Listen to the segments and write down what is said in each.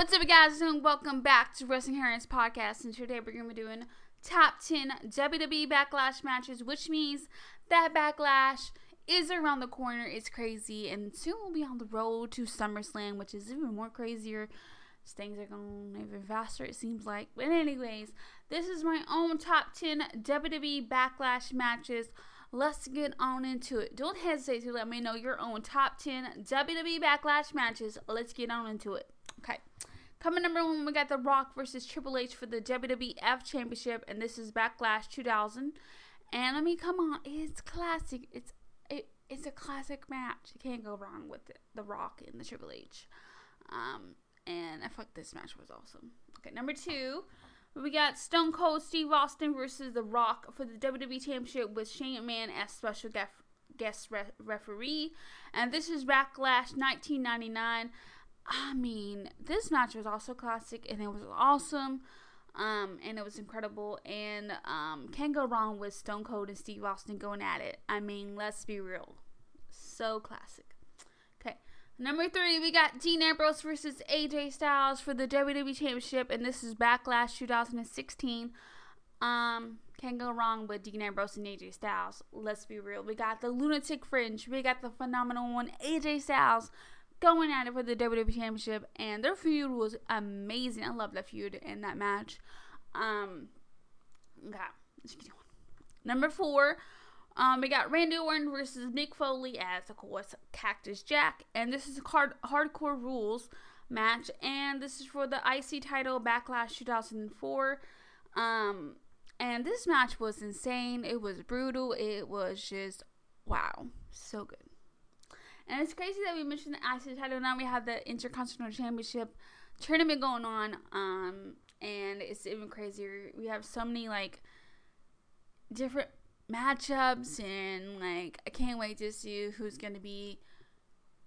What's up, guys, and welcome back to Wrestling Herons Podcast. And today we're going to be doing top 10 WWE Backlash matches, which means that Backlash is around the corner. It's crazy, and soon we'll be on the road to SummerSlam, which is even more crazier. Things are going even faster, it seems like. But, anyways, this is my own top 10 WWE Backlash matches. Let's get on into it. Don't hesitate to let me know your own top 10 WWE Backlash matches. Let's get on into it. Okay. Coming number one, we got The Rock versus Triple H for the WWF Championship, and this is Backlash 2000. And I mean, come on, it's classic. It's it, it's a classic match. You can't go wrong with it. The Rock and the Triple H. Um, and I thought this match was awesome. Okay, number two, we got Stone Cold Steve Austin versus The Rock for the WWE Championship with Shane McMahon as special guest re- referee, and this is Backlash 1999. I mean, this match was also classic and it was awesome. Um, and it was incredible. And um, can't go wrong with Stone Cold and Steve Austin going at it. I mean, let's be real. So classic. Okay. Number three, we got Dean Ambrose versus AJ Styles for the WWE Championship, and this is Backlash 2016. Um, can't go wrong with Dean Ambrose and AJ Styles. Let's be real. We got the Lunatic Fringe. We got the phenomenal one, AJ Styles going at it for the WWE Championship, and their feud was amazing. I love that feud and that match. Um, okay. Number four, um, we got Randy Orton versus Mick Foley as, of course, Cactus Jack, and this is a hard hardcore rules match, and this is for the IC title Backlash 2004. Um, and this match was insane. It was brutal. It was just wow, so good. And it's crazy that we mentioned the IC title. Now we have the Intercontinental Championship tournament going on. Um, and it's even crazier. We have so many like different matchups, and like I can't wait to see who's gonna be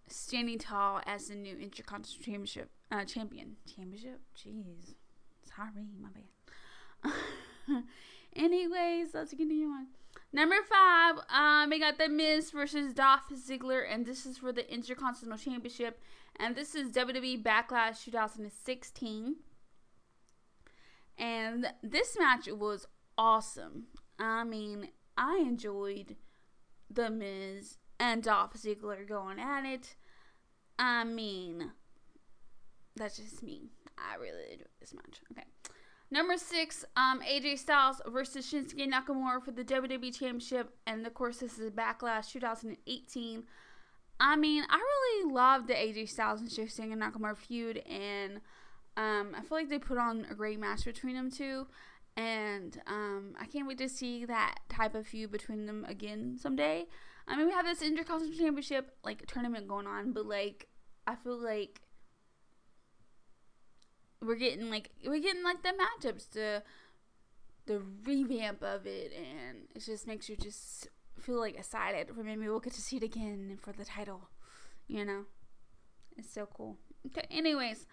standing tall as the new Intercontinental Championship uh, champion. Championship, jeez, sorry, my bad. Anyways, let's continue on. Number five, um, we got The Miz versus Dolph Ziggler, and this is for the Intercontinental Championship, and this is WWE Backlash 2016. And this match was awesome. I mean, I enjoyed The Miz and Dolph Ziggler going at it. I mean, that's just me. I really enjoyed this match. Okay. Number six, um, AJ Styles versus Shinsuke Nakamura for the WWE Championship, and of course this is a Backlash 2018. I mean, I really love the AJ Styles and Shinsuke Nakamura feud, and um, I feel like they put on a great match between them two, and um, I can't wait to see that type of feud between them again someday. I mean, we have this Intercontinental Championship like tournament going on, but like I feel like we're getting like we're getting like the matchups, the the revamp of it, and it just makes you just feel like excited for maybe we'll get to see it again for the title. You know, it's so cool. Okay, anyways.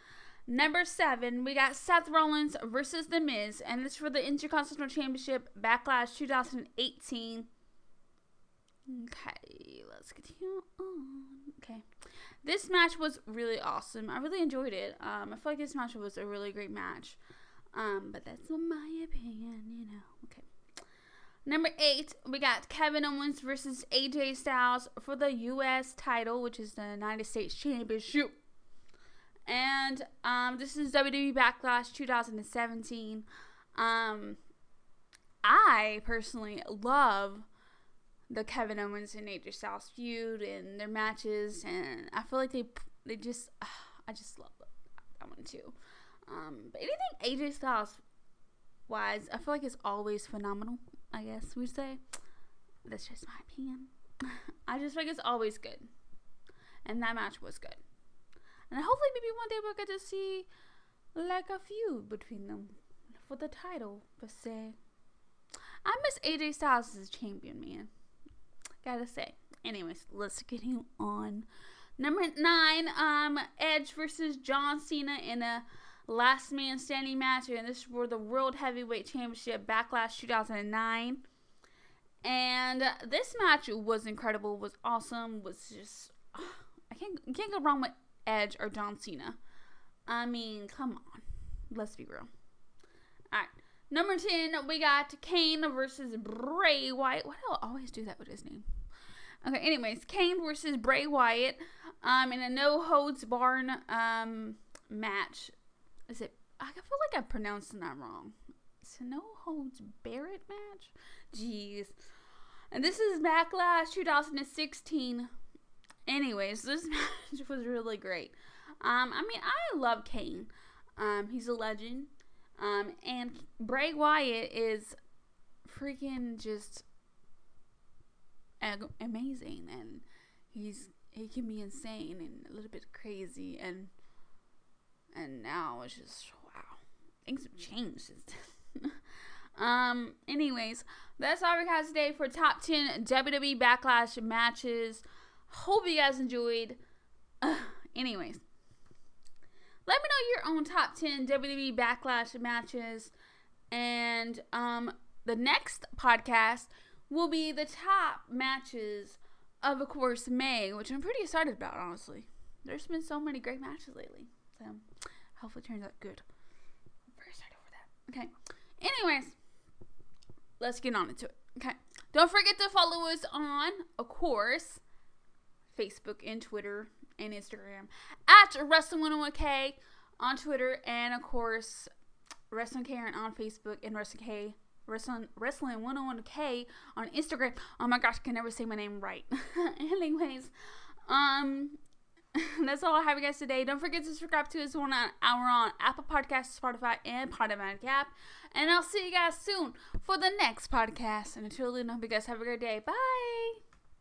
Number seven, we got Seth Rollins versus The Miz, and this for the Intercontinental Championship Backlash 2018. Okay, let's continue on. Okay. This match was really awesome. I really enjoyed it. Um, I feel like this match was a really great match. Um, but that's my opinion, you know. Okay. Number eight, we got Kevin Owens versus AJ Styles for the U.S. title, which is the United States Championship. And um, this is WWE Backlash 2017. Um, I personally love the Kevin Owens and AJ Styles feud and their matches, and I feel like they they just uh, I just love that one too. Um, but anything AJ Styles wise, I feel like it's always phenomenal. I guess we'd say that's just my opinion. I just think it's always good, and that match was good. And hopefully, maybe one day we'll get to see like a feud between them for the title per se. I miss AJ Styles as a champion, man. Gotta say. Anyways, let's get him on. Number nine, um, Edge versus John Cena in a last man standing match, and this is for the World Heavyweight Championship Backlash 2009. And this match was incredible, was awesome, was just I can't can't go wrong with Edge or John Cena. I mean, come on. Let's be real. Alright. Number 10, we got Kane versus Bray Wyatt. Why do I always do that with his name? Okay, anyways, Kane versus Bray Wyatt um, in a no holds barn um, match. Is it? I feel like I'm pronouncing that wrong. It's a no holds Barrett match? Jeez. And this is Backlash 2016. Anyways, this match was really great. Um, I mean, I love Kane. Um, he's a legend. Um, and Bray Wyatt is freaking just ag- amazing, and he's he can be insane and a little bit crazy, and and now it's just wow, things have changed since um. Anyways, that's all we got today for top ten WWE Backlash matches. Hope you guys enjoyed. Uh, anyways, let me know your own top 10 WWE Backlash matches. And um, the next podcast will be the top matches of, of course, May, which I'm pretty excited about, honestly. There's been so many great matches lately. So hopefully it turns out good. I'm very excited for that. Okay. Anyways, let's get on into it. Okay. Don't forget to follow us on, of course, Facebook and Twitter and Instagram at Wrestling101K on Twitter and of course Wrestling Karen on Facebook and Wrestling K Wrestling Wrestling 101K on Instagram. Oh my gosh, I can never say my name right. Anyways, um that's all I have you guys today. Don't forget to subscribe to us one hour on Apple Podcasts, Spotify, and Podomatic app. And I'll see you guys soon for the next podcast. And until then, hope you guys have a great day. Bye.